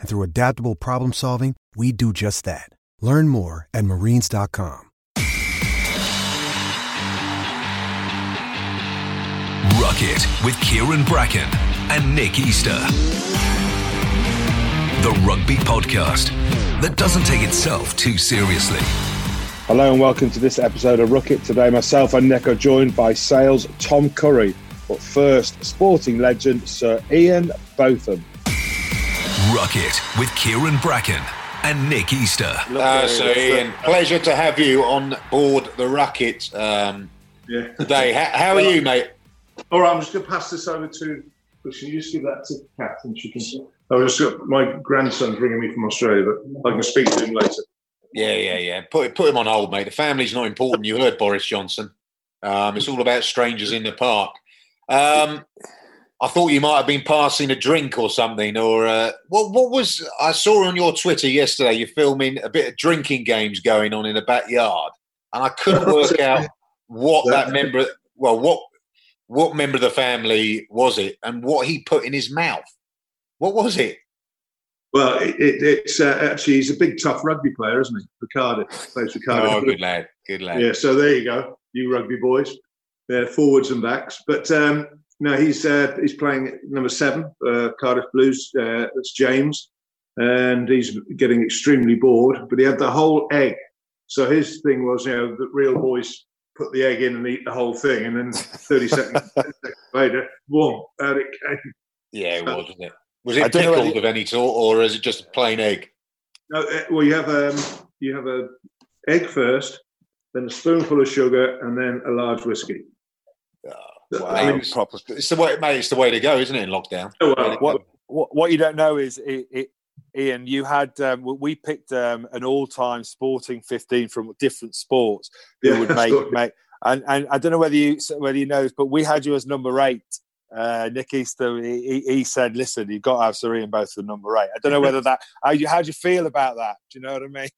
And through adaptable problem solving, we do just that. Learn more at marines.com. Ruck It with Kieran Bracken and Nick Easter. The rugby podcast that doesn't take itself too seriously. Hello and welcome to this episode of Ruck It. Today, myself and Nick are joined by Sale's Tom Curry, but first, sporting legend Sir Ian Botham. Ruck It with Kieran Bracken and Nick Easter. Uh, so, Ian, pleasure to have you on board the Ruck It um, Yeah. today. How, how are you, mate? All right, I'm just going to pass this over to. Can you just give that to Kat and she can. I was just got, my grandson's ringing me from Australia, but I can speak to him later. Yeah, yeah, yeah. Put put him on hold, mate. The family's not important. You heard Boris Johnson. Um, it's all about strangers in the park. Um, I thought you might have been passing a drink or something, or uh, what? What was I saw on your Twitter yesterday? You're filming a bit of drinking games going on in the backyard, and I couldn't work out what that member. Well, what what member of the family was it, and what he put in his mouth? What was it? Well, it, it, it's uh, actually he's a big tough rugby player, isn't he? For Cardiff, plays for Cardiff. Oh, good lad, good lad. Yeah, so there you go, you rugby boys. They're forwards and backs, but um, no, he's uh, he's playing number seven, uh, Cardiff Blues. Uh, that's James, and he's getting extremely bored. But he had the whole egg. So his thing was, you know, the real boys put the egg in and eat the whole thing, and then thirty seconds, later, boom, out it came. Yeah, it was, wasn't it? Was it don't pickled whether- of any sort, or is it just a plain egg? No, uh, well, you have um, you have a egg first, then a spoonful of sugar, and then a large whiskey. Wow, I mean, proper. It's the way, mate. It's the way to go, isn't it? In lockdown. oh, What what, what you don't know is, it, it, Ian, you had um, we picked um, an all-time sporting fifteen from different sports who Yeah, would make right. make. And, and I don't know whether you whether you know, this, but we had you as number eight. Uh, Nick Easter, he, he- he said, "Listen, you've got to have Sir Ian both the number eight. I don't know whether that. How you how do you feel about that? Do you know what I mean?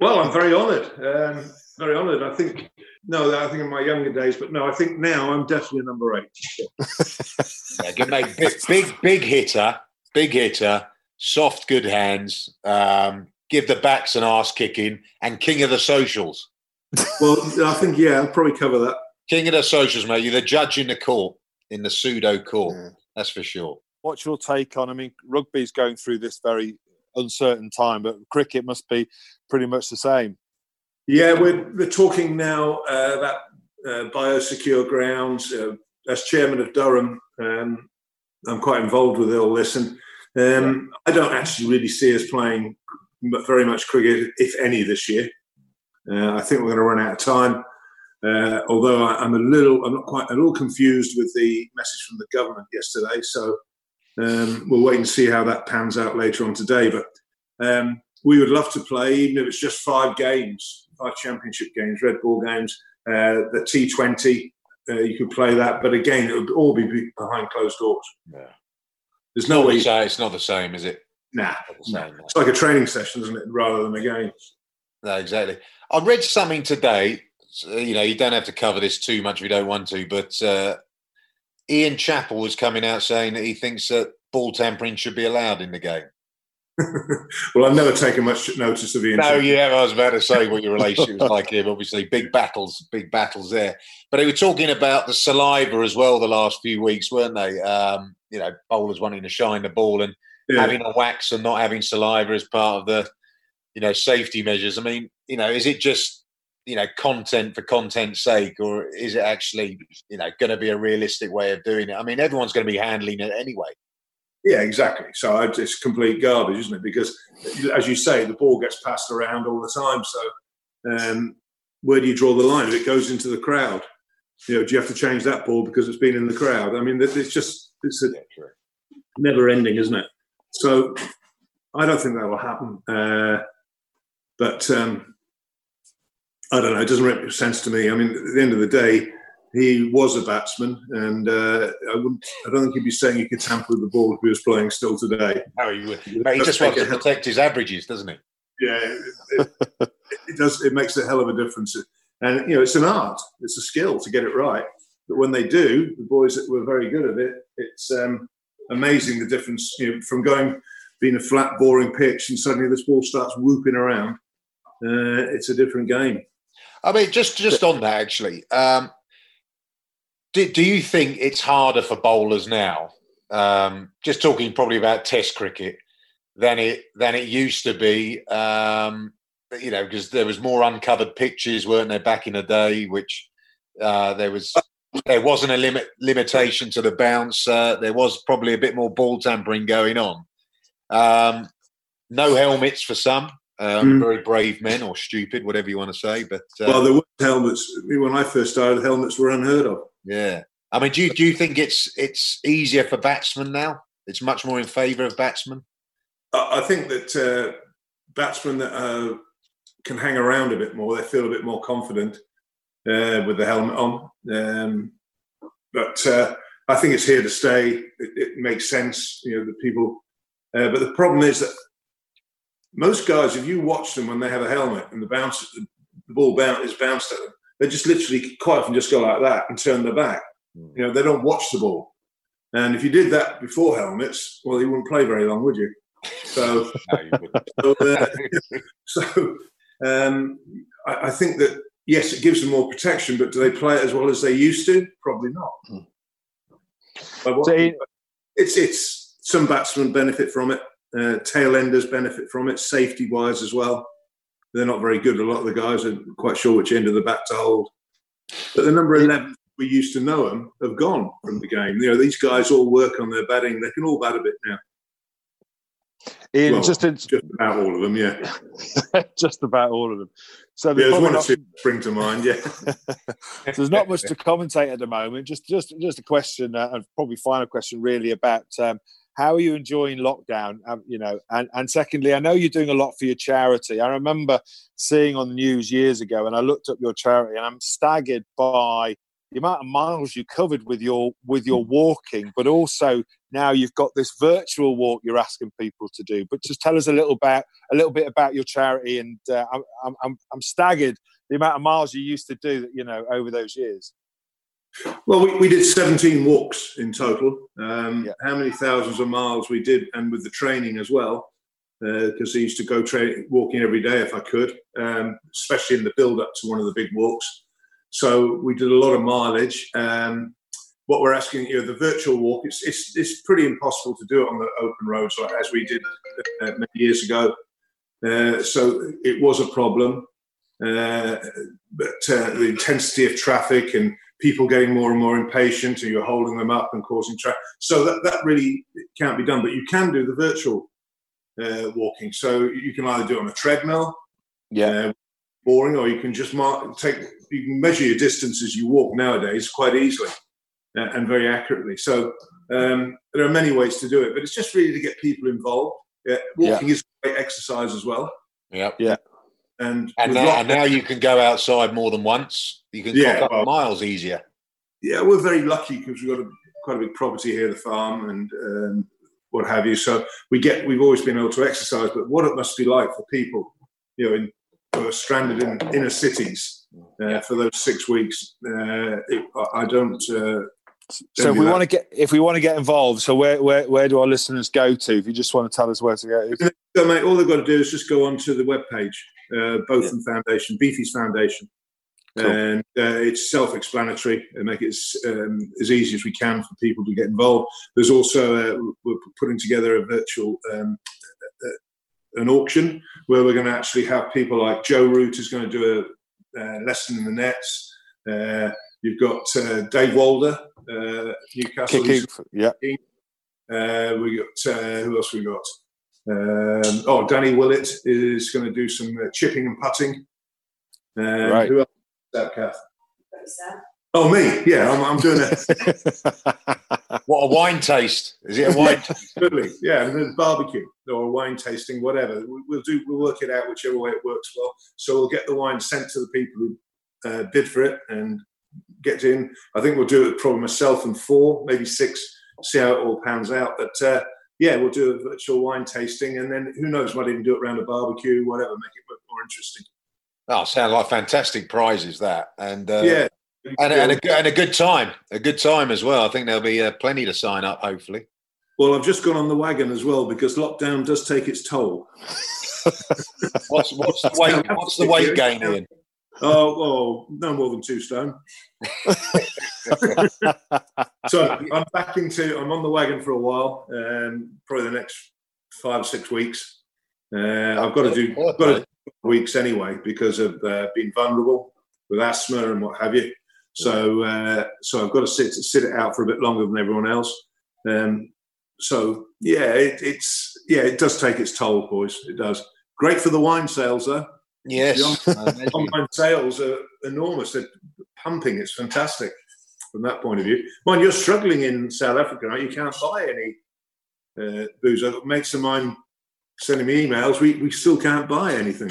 Well, I'm very honoured. Um, very honoured. I think no, I think in my younger days, but no, I think now I'm definitely a number eight. Yeah, good mate. Big, big, big hitter. Big hitter. Soft, good hands. Um, give the backs an ass kicking, and king of the socials. Well, I think yeah, I'll probably cover that. King of the socials, mate. You're the judge in the court, in the pseudo court. Yeah. That's for sure. What's your take on? I mean, rugby's going through this very uncertain time, but cricket must be pretty much the same. Yeah, we're we're talking now uh, about uh, biosecure grounds. Uh, as chairman of Durham, um, I'm quite involved with all this, and um, I don't actually really see us playing very much cricket, if any, this year. Uh, I think we're going to run out of time. Uh, although I, I'm a little, I'm not quite, a little confused with the message from the government yesterday. So um, we'll wait and see how that pans out later on today. But um, we would love to play, even if it's just five games, five championship games, red ball games, uh, the T20. Uh, you could play that, but again, it would all be be- behind closed doors. Yeah. There's no way. It's not the same, is it? Nah, nah. same, no. it's like a training session, isn't it, rather than a game? No, exactly. I read something today. so, You know, you don't have to cover this too much if you don't want to, but uh, Ian Chappell was coming out saying that he thinks that ball tampering should be allowed in the game. well, I've never taken much notice of the. No, yeah, I was about to say what your relationship was like here. Obviously, big battles, big battles there. But they were talking about the saliva as well the last few weeks, weren't they? Um, you know, bowlers wanting to shine the ball and Yeah. having a wax and not having saliva as part of the, you know, safety measures. I mean, you know, is it just, you know, content for content's sake, or is it actually, you know, going to be a realistic way of doing it? I mean, everyone's going to be handling it anyway. Yeah, exactly. So it's complete garbage, isn't it? Because, as you say, the ball gets passed around all the time. So, um, where do you draw the line? If it goes into the crowd, you know, do you have to change that ball because it's been in the crowd? I mean, it's just it's a never ending, isn't it? So, I don't think that will happen. Uh, but um, I don't know. It doesn't make sense to me. I mean, at the end of the day, he was a batsman, and uh, I wouldn't. I don't think he'd be saying he could tamper with the ball if he was playing still today. No, he, would. he just wants to protect his averages, doesn't he? Yeah, it, it, it, does. It makes a hell of a difference, and you know, it's an art. It's a skill to get it right. But when they do, the boys that were very good at it, it's um, amazing the difference. You know, from going being a flat, boring pitch, and suddenly this ball starts whooping around. Uh, it's a different game. I mean, just just on that, actually, um, do, do you think it's harder for bowlers now? Um, just talking probably about Test cricket than it than it used to be. Um, you know, because there was more uncovered pitches, weren't there, back in the day? Which uh, there was there wasn't a limit limitation to the bounce. Uh, there was probably a bit more ball tampering going on. Um, no helmets for some. Um, mm. Very brave men or stupid, whatever you want to say. But uh, well, there were helmets when I first started. Helmets were unheard of. Yeah, I mean, do you, do you think it's it's easier for batsmen now? It's much more in favour of batsmen. I think that uh, batsmen that uh, can hang around a bit more, they feel a bit more confident uh, with the helmet on. Um, but uh, I think it's here to stay. It, it, makes sense, you know, the people. Uh, but the problem is that most guys, if you watch them when they have a helmet and the bounce, the ball bounce is bounced at them, they just literally quite often just go like that and turn their back. Hmm. You know, they don't watch the ball. And if you did that before helmets, well, you wouldn't play very long, would you? So, so, uh, so um, I, I, think that yes, it gives them more protection, but do they play it as well as they used to? Probably not. Hmm. What, so it's it's some batsmen benefit from it. Uh, tail enders benefit from it, safety wise as well. They're not very good. A lot of the guys are quite sure which end of the bat to hold. But the number 11 we used to know them have gone from the game. You know, these guys all work on their batting. They can all bat a bit now. Ian, well, just, in, just about all of them, yeah. just about all of them. So yeah, there's one or two spring to mind, yeah. so there's not much to commentate at the moment. Just, just, just a question, uh, and probably final question, really about um, how are you enjoying lockdown? Um, you know, and and secondly, I know you're doing a lot for your charity. I remember seeing on the news years ago, and I looked up your charity, and I'm staggered by the amount of miles you covered with your with your walking, but also now you've got this virtual walk you're asking people to do. But just tell us a little about a little bit about your charity, and uh, I'm, I'm I'm staggered the amount of miles you used to do, that you know, over those years. Well, we, we did 17 walks in total. Um, yeah. How many thousands of miles we did, and with the training as well, because uh, I used to go tra- walking every day if I could, um, especially in the build up to one of the big walks. So we did a lot of mileage. Um, what we're asking, you know, the virtual walk, it's, it's, it's pretty impossible to do it on the open roads like as we did uh, many years ago. Uh, so it was a problem. Uh, but uh, the intensity of traffic and people getting more and more impatient and you're holding them up and causing traffic. So that, that really can't be done. But you can do the virtual uh, walking. So you can either do it on a treadmill, yeah, uh, boring, or you can just mark, take you can measure your distance as you walk nowadays quite easily uh, and very accurately. So um, there are many ways to do it, but it's just really to get people involved. Yeah, walking yeah. is great exercise as well. Yep. Yeah. And and now, and now, you can go outside more than once. You can yeah, up well, miles easier. Yeah, we're very lucky because we've got a, quite a big property here, the farm, and um, what have you. So we get we've always been able to exercise. But what it must be like for people, you know, in, who are stranded in inner cities uh, for those six weeks. Uh, it, I don't. Uh, so if we want to get if we want to get involved, so where, where where do our listeners go to? If you just want to tell us where to go, so, mate, all they've got to do is just go onto the web page, uh, Botham yeah. Foundation, Beefy's Foundation, cool. and uh, it's self-explanatory. And make it as, um, as easy as we can for people to get involved. There's also uh, we're putting together a virtual um, an auction where we're going to actually have people like Joe Root is going to do a uh, lesson in the nets. Uh, you've got uh, Dave Walder, Newcastle. Yeah. we got who else we got? Um, oh, Danny Willett is going to do some chipping and putting. right. Who else? That Kath. Oh, me? Yeah, I'm, I'm doing it. what a wine taste! Is it a wine? Absolutely, yeah. And there's barbecue or wine tasting, whatever. We'll do. We'll work it out whichever way it works well. So we'll get the wine sent to the people who uh, bid for it and get in. I think we'll do it probably myself and four, maybe six. See how it all pans out. But uh, yeah, we'll do a virtual wine tasting, and then who knows? Might even do it around a barbecue, whatever, make it more interesting. Oh, sound like fantastic prizes that, and uh, yeah, and, and, a, and a good time, a good time as well. I think there'll be uh, plenty to sign up, hopefully. Well, I've just gone on the wagon as well because lockdown does take its toll. what's, what's the weight? What's the weight gain, Ian? Oh, oh, no more than two stone. so I'm back into. I'm on the wagon for a while, um, probably the next five six weeks. Uh, I've got to do I've got to weeks anyway because of uh, being vulnerable with asthma and what have you. So uh, so I've got to sit sit it out for a bit longer than everyone else. Um, so yeah, it, it's yeah, it does take its toll, boys. It does. Great for the wine sales though. Yes, online sales are enormous. They're pumping. It's fantastic from that point of view. Mind you're struggling in South Africa, right? You can't buy any uh, booze. I've got mates of mine sending me emails. We we still can't buy anything.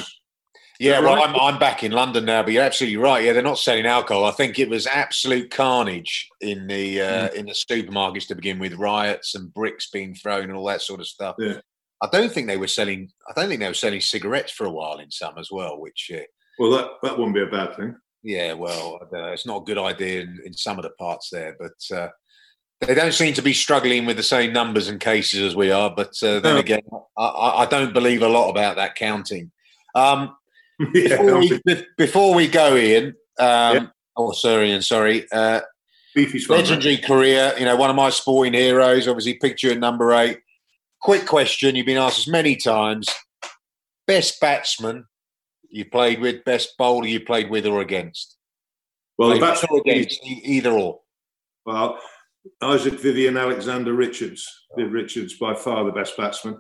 Yeah, well, right? I'm, I'm back in London now, but you're absolutely right. Yeah, they're not selling alcohol. I think it was absolute carnage in the uh, mm. in the supermarkets to begin with, riots and bricks being thrown and all that sort of stuff. Yeah. I don't think they were selling. I don't think they were selling cigarettes for a while in some as well. Which uh, well, that that wouldn't be a bad thing. Yeah, well, uh, it's not a good idea in, in, some of the parts there, but uh, they don't seem to be struggling with the same numbers and cases as we are. But uh, then no. again, I, I, don't believe a lot about that counting. Um, yeah, before, we, before, we, go, Ian, um, yeah. oh, sorry, Ian, sorry. Uh, legendary career, you know, one of my sporting heroes, obviously, picture at number eight. Quick question, you've been asked as many times. Best batsman you played with, best bowler you played with or against? Well, the batsman or against, either or. Well, Isaac Vivian Alexander Richards. Viv Richards, by far the best batsman.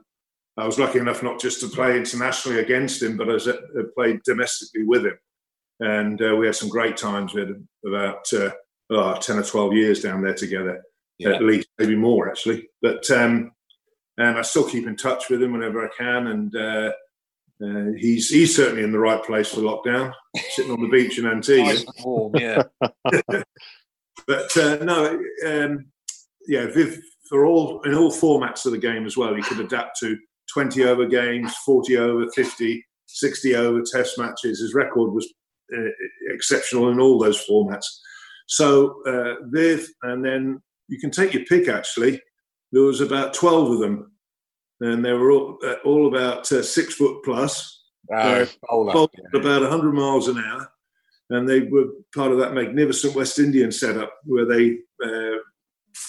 I was lucky enough not just to play internationally against him, but I played domestically with him. And uh, we had some great times. We had about uh, oh, 10 or 12 years down there together, yeah. at least, maybe more actually. But um, and I still keep in touch with him whenever I can. And uh, uh, he's he's certainly in the right place for lockdown, sitting on the beach in Antigua. Nice warm, yeah. but uh, no, um, yeah, Viv for all in all formats of the game as well. He could adapt to 20 over games, 40 over, 50, 60 over Test matches. His record was uh, exceptional in all those formats. So uh, Viv, and then you can take your pick. Actually, there was about 12 of them and they were all, uh, all about uh, six foot plus, uh, about 100 miles an hour. And they were part of that magnificent West Indian setup where they uh,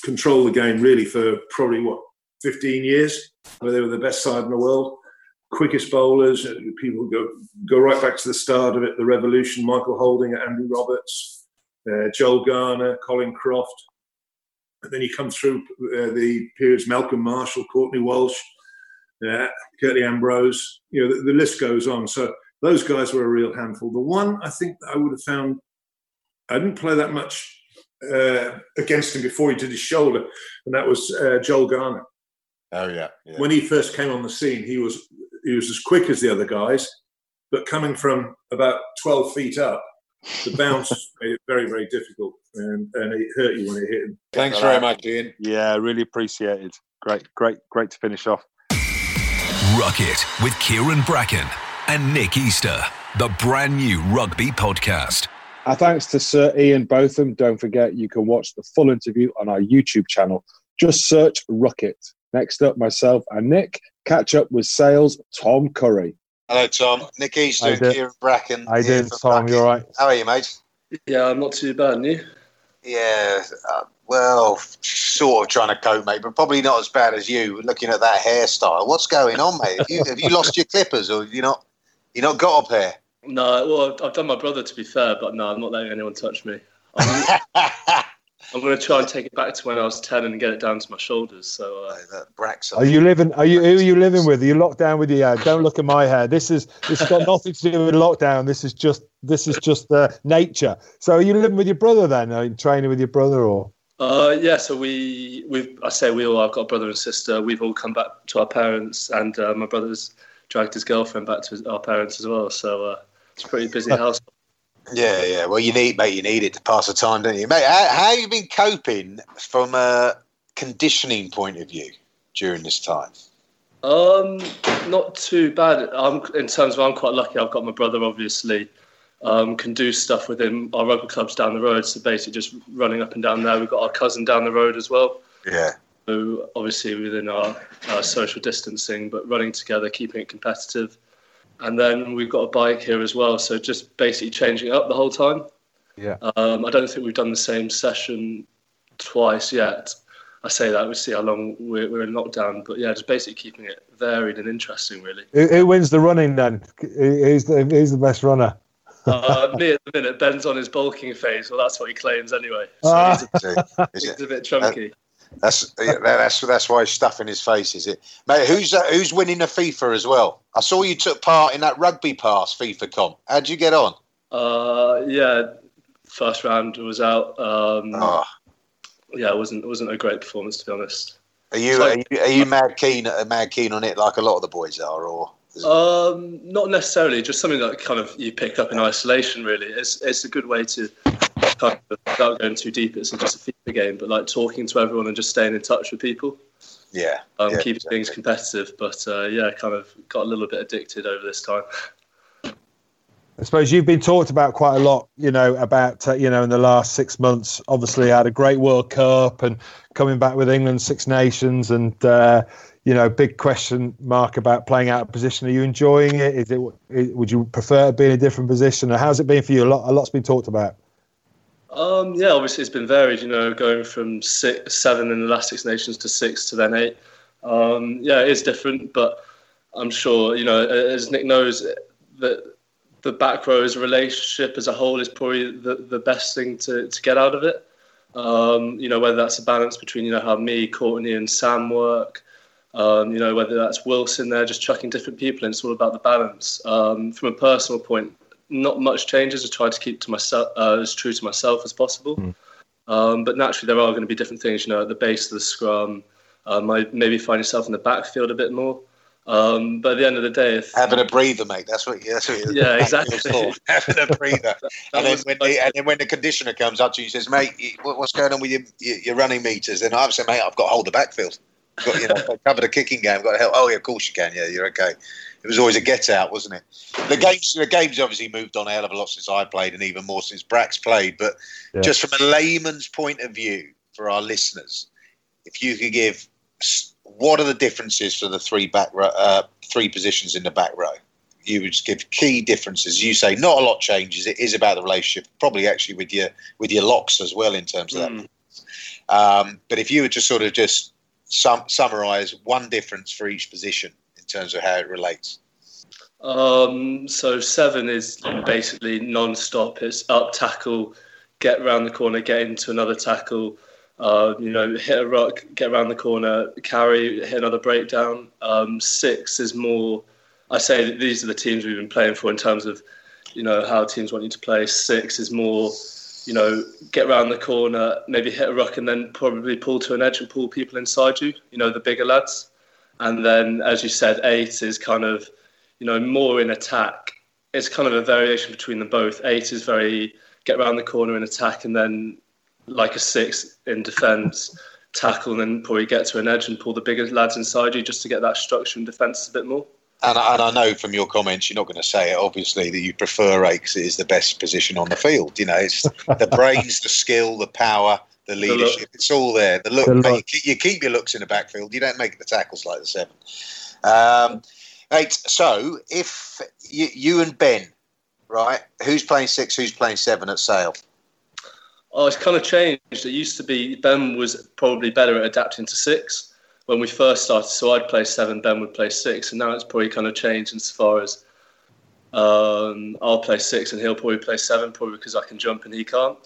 control the game really for probably what 15 years, where they were the best side in the world, quickest bowlers. Uh, people go go right back to the start of it, the revolution. Michael Holding, andrew Roberts, uh, Joel Garner, Colin Croft. And then you come through uh, the periods Malcolm Marshall, Courtney Walsh, uh, Curtly Ambrose, you know, the, the, list goes on. So those guys were a real handful. The one I think I would have found, I didn't play that much uh, against him before he did his shoulder, and that was uh, Joel Garner. Oh yeah, yeah. When he first came on the scene, he was he was as quick as the other guys, but coming from about twelve feet up, the bounce made it very very difficult, and, and it hurt you when it hit him. Thanks very much, Ian. Yeah, really appreciated. Great, great, great to finish off. Ruck It with Kieran Bracken and Nick Easter, the brand new rugby podcast. Our thanks to Sir Ian Botham. Don't forget, you can watch the full interview on our YouTube channel. Just search Ruck It. Next up, myself and Nick catch up with Sale's Tom Curry. Hello, Tom. Nick Easter and Kieran Bracken. How you doing, Tom? You all right? How are you, mate? Yeah, I'm not too bad, and you? Yeah, uh, well, sort of trying to cope, mate, but probably not as bad as you. Looking at that hairstyle, what's going on, mate? Have you, have you lost your clippers, or you not? You not got up hair? No, well, I've done my brother to be fair, but no, I'm not letting anyone touch me. I'm, I'm going to try and take it back to when I was ten and get it down to my shoulders. So, uh, that Are you living? Are you? Who are you living with? Are you locked down with your hair? Don't look at my hair. This is. This has got nothing to do with lockdown. This is just this is just uh, nature. So are you living with your brother then? Are you training with your brother or? Uh, yeah, so we we I say we all. I've got a brother and sister. We've all come back to our parents, and uh, my brother's dragged his girlfriend back to his, our parents as well. So uh, it's a pretty busy house. Yeah, yeah. Well, you need, mate. You need it to pass the time, don't you, mate? How, how have you been coping from a conditioning point of view during this time? Um, not too bad. I'm in terms of I'm quite lucky. I've got my brother, obviously, um, can do stuff within our rugby clubs down the road. So basically, just running up and down there. We've got our cousin down the road as well. Yeah. So obviously within our, our social distancing, but running together, keeping it competitive. And then we've got a bike here as well. So just basically changing up the whole time. Yeah. Um, I don't think we've done the same session twice yet. I say that we see how long we're, we're in lockdown, but yeah, just basically keeping it varied and interesting, really. Who, who wins the running then? Who's the, who's the best runner? Uh, me at the minute, Ben's on his bulking phase. Well, that's what he claims anyway. So Ah. he's, a, he's a bit chunky. That's that's that's why he's stuffing his face, is it, mate? Who's uh, who's winning the FIFA as well? I saw you took part in that rugby pass FIFA comp. How'd you get on? Uh, yeah, first round was out. Um, Oh, Yeah, it wasn't it wasn't a great performance to be honest. are you are you, are you mad keen uh, mad keen on it like a lot of the boys are, or Um, not necessarily, just something that kind of you pick up in isolation. Really, it's it's a good way to kind of, without going too deep. It's just a FIFA game, but like talking to everyone and just staying in touch with people, yeah, um, yeah, keeping exactly. things competitive. But uh, yeah, kind of got a little bit addicted over this time. I suppose you've been talked about quite a lot, you know, about, uh, you know, in the last six months. Obviously, had a great World Cup and coming back with England Six Nations and, uh, you know, big question mark about playing out of position. Are you enjoying it? Is it? Would you prefer to be in a different position? Or how's it been for you? A lot, a lot's been talked about. Um, yeah, obviously it's been varied. You know, going from six, seven in the last Six Nations to six to then eight. Um, yeah, it is different, but I'm sure you know, as Nick knows, that the back row's relationship as a whole is probably the, the best thing to, to get out of it. Um, you know, whether that's a balance between you know how me, Courtney, and Sam work. Um, you know, whether that's Wilson there just chucking different people in. It's all about the balance. Um, from a personal point, not much changes. I try to keep to myself uh, as true to myself as possible. Um, but naturally, there are going to be different things. You know, at the base of the scrum, um, I maybe find yourself in the backfield a bit more. Um, but at the end of the day, if having a breather, mate. That's what. That's what Yeah, exactly. having a breather, that and then when the, and then when the conditioner comes up to you, and says, "Mate, what's going on with your your, your running meters?" Then I've said, "Mate, I've got to hold the backfield. Got you know, got to cover the kicking game. Got to help." Oh yeah, of course you can. Yeah, you're okay. It was always a get out, wasn't it? The games, the games obviously moved on a hell of a lot since I played, and even more since Brax played. But Yeah. just from a layman's point of view, for our listeners, if you could give, what are the differences for the three back row, uh, three positions in the back row? You would just give key differences. You say not a lot changes. It is about the relationship, probably actually with your with your locks as well in terms of that. Mm. Um, but if you were to sort of just sum, summarize one difference for each position in terms of how it relates. Um, so seven is basically non-stop. It's up tackle, get around the corner, get into another tackle. Uh, you know, hit a rock, get around the corner, carry, hit another breakdown. Um, six is more. I say that these are the teams we've been playing for in terms of, you know, how teams want you to play. Six is more, you know, get around the corner, maybe hit a ruck, and then probably pull to an edge and pull people inside you. You know, the bigger lads. And then, as you said, eight is kind of you know, more in attack. It's kind of a variation between them both. Eight is very get around the corner and attack, and then like a six in defence, tackle, and then probably get to an edge and pull the bigger lads inside you just to get that structure and defence a bit more. And, I- and I know from your comments, you're not going to say it, obviously, that you prefer eight 'cause it is the best position on the field. You know, it's the brains, the skill, the power, the look. leadership. It's all there. The look, The mate, look. you, keep, you keep your looks in the backfield. You don't make the tackles like the seven. Um, eight. So if you, you and Ben, right, who's playing six, who's playing seven at Sale? Oh, it's kind of changed. It used to be Ben was probably better at adapting to six when we first started. So I'd play seven, Ben would play six, and now it's probably kind of changed insofar as um, I'll play six and he'll probably play seven, probably because I can jump and he can't.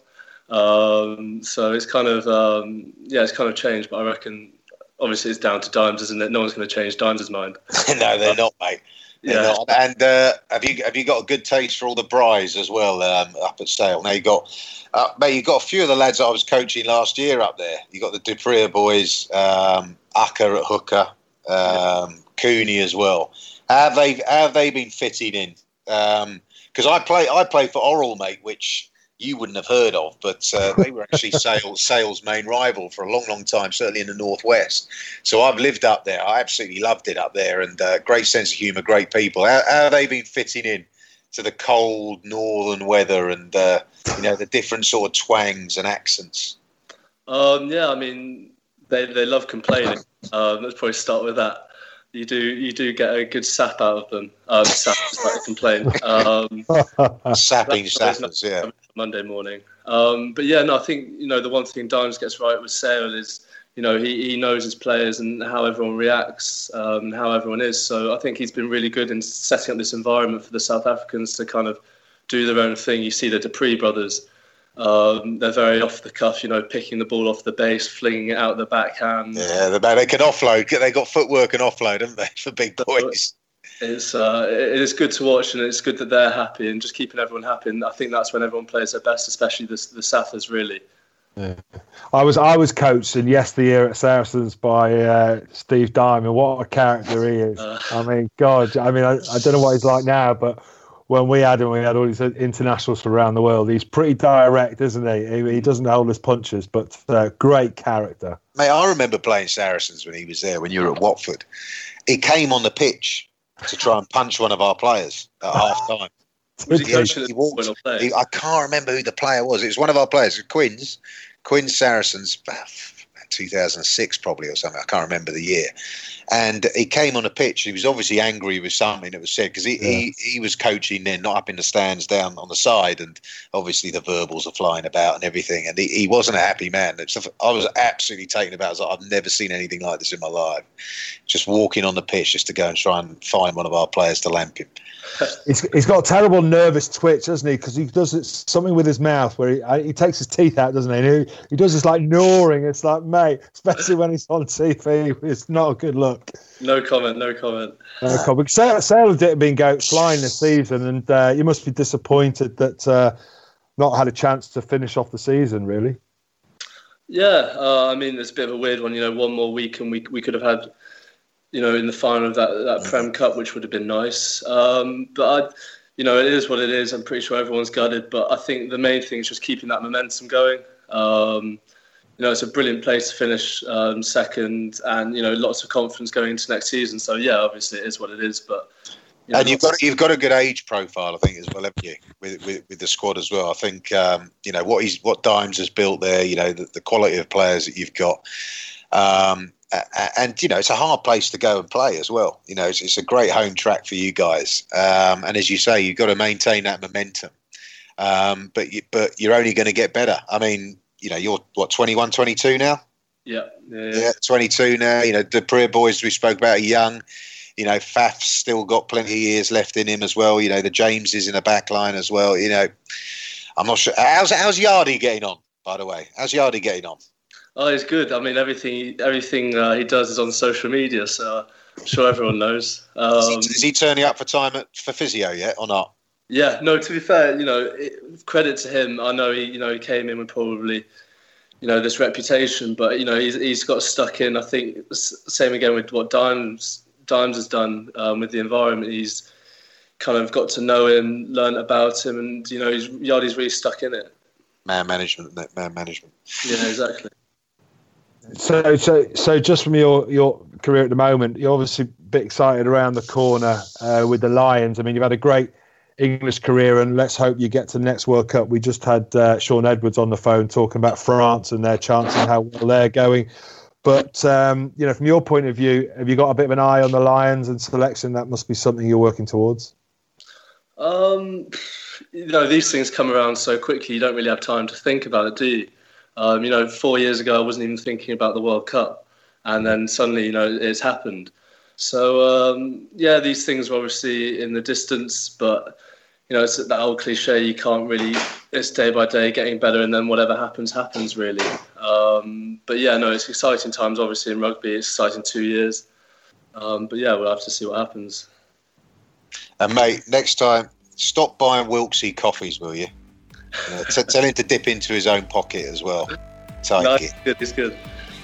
Um, so it's kind of um, yeah, it's kind of changed. But I reckon obviously it's down to Dimes, isn't it? No one's going to change Dimes' mind. no, they're not, mate. Yeah. And uh, have you have you got a good taste for all the Bries as well um, up at Sale? Now you got, uh, mate, you got a few of the lads that I was coaching last year up there. You got the du Preez boys, um, Akker at hooker, um, Coenie as well. How have they how have they been fitting in? Because I play I play for Orrell, mate, which you wouldn't have heard of, but uh, they were actually Sale's Sale's main rival for a long, long time, certainly in the northwest. So I've lived up there. I absolutely loved it up there, and uh, great sense of humour, great people. How, how have they been fitting in to the cold northern weather and uh, you know the different sort of twangs and accents? Um, yeah, I mean they they love complaining. Um, let's probably start with that you do you do get a good sap out of them. Um, sap is like a complaint. Um, Sapping sappers, yeah. Monday morning. Um, but yeah, no, I think you know the one thing Dimes gets right with Sale is you know he, he knows his players and how everyone reacts, um, how everyone is. So I think he's been really good in setting up this environment for the South Africans to kind of do their own thing. You see the du Preez brothers um, they're very off the cuff, you know, picking the ball off the base, flinging it out the backhand. Yeah, they can offload. They got footwork and offload, haven't they, for big boys? It's uh, it is good to watch, and it's good that they're happy and just keeping everyone happy. And I think that's when everyone plays their best, especially the the Sathers, really. Yeah. I was I was coached in yesteryear at Saracens by uh, Steve Diamond. What a character he is! Uh, I mean, God, I mean, I, I don't know what he's like now, but when we had him, we had all these internationals from around the world. He's pretty direct, isn't he? He, he doesn't hold his punches, but uh, great character. Mate, I remember playing Saracens when he was there, when you were at Watford. He came on the pitch to try and punch one of our players at half time. He, he, he walked, he, I can't remember who the player was. It was one of our players, Quins, Quins Saracens, 2006 probably or something. I can't remember the year and he came on a pitch. He was obviously angry with something that was said because he, yeah. he, he was coaching then, not up in the stands, down on the side, and obviously the verbals are flying about and everything. And he, he wasn't a happy man. I was absolutely taken about. I was like, I've never seen anything like this in my life. Just walking on the pitch just to go and try and find one of our players to lamp him. he's, he's got a terrible nervous twitch, doesn't he? Because he does something with his mouth where he, he takes his teeth out, doesn't he? he? he does this like gnawing. It's like, mate, especially when he's on TV, it's not a good look. No comment. No comment. No comment. Sale, Sale have been go flying this season, and uh, you must be disappointed that uh, not had a chance to finish off the season, really. Yeah, uh, I mean, it's a bit of a weird one. You know, one more week, and we we could have had you know, in the final of that that Prem Cup, which would have been nice. Um, but I, you know, it is what it is. I'm pretty sure everyone's gutted, but I think the main thing is just keeping that momentum going. Um, you know, it's a brilliant place to finish um, second, and you know, lots of confidence going into next season. So yeah, obviously it is what it is, but. You know, and you've got you've got a good age profile, I think, as well, haven't you, with with, with the squad as well. I think um, you know what he's what Dimes has built there. You know the, the quality of players that you've got. Um, and you know it's a hard place to go and play as well. You know it's, it's a great home track for you guys, um, and as you say, you've got to maintain that momentum. Um, but you, but you're only going to get better. I mean, you know, you're what 21, 22 now. Yeah, yeah, yeah. 22 now. You know, the Prayer boys we spoke about are young. You know, Faf's still got plenty of years left in him as well. You know, the James is in the back line as well. You know, I'm not sure. How's how's Yardy getting on? By the way, how's Yardy getting on? Oh, he's good. I mean, everything everything uh, he does is on social media, so I'm sure everyone knows. Um, is, he, um, is, he, turning up for time at, for physio yet, or not? Yeah, no. To be fair, you know, it, credit to him. I know he, you know, he came in with probably, you know, this reputation, but you know, he's he's got stuck in. I think same again with what Dimes Dimes has done um, with the environment. He's kind of got to know him, learn about him, and you know, he's Yardy's really stuck in it. Man management, man management. Yeah, exactly. So, so, so, just from your your career at the moment, you're obviously a bit excited around the corner uh, with the Lions. I mean, you've had a great English career, and let's hope you get to the next World Cup. We just had uh, Shaun Edwards on the phone talking about France and their chance and how well they're going. But um, you know, from your point of view, have you got a bit of an eye on the Lions and selection? That must be something you're working towards. Um, you know, these things come around so quickly. You don't really have time to think about it, do you? Um, you know, four years ago, I wasn't even thinking about the World Cup, and then suddenly, you know, it's happened. So um, yeah, these things are obviously in the distance, but you know, it's that old cliche. You can't really. It's day by day, getting better, and then whatever happens, happens. Really. Um, but yeah, no, it's exciting times. Obviously, in rugby, it's exciting two years. Um, but yeah, we'll have to see what happens. And mate, next time, stop buying Wilksy coffees, will you? Uh, t- tell him to dip into his own pocket as well. Take No, it. it's good. It's good.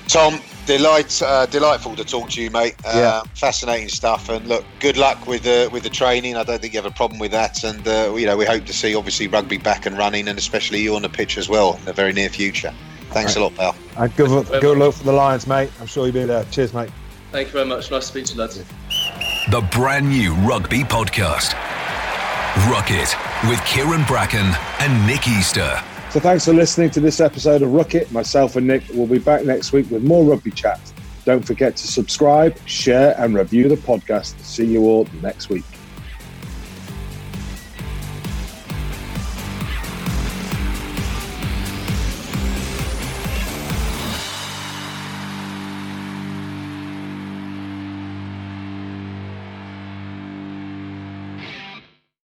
Tom, delight, uh, delightful to talk to you, mate. Uh, Yeah. Fascinating stuff, and look, good luck with the with the training. I don't think you have a problem with that, and uh, you know we hope to see obviously rugby back and running, and especially you on the pitch as well in the very near future. Thanks a lot, pal. And good, luck- good luck for the Lions, mate. I'm sure you'll be there. Cheers, mate. Thank you very much. Nice to speak to you, lads. The brand new rugby podcast. Ruck It, with Kieran Bracken and Nick Easter. So thanks for listening to this episode of Ruck It. Myself and Nick will be back next week with more rugby chat. Don't forget to subscribe, share, and review the podcast. See you all next week.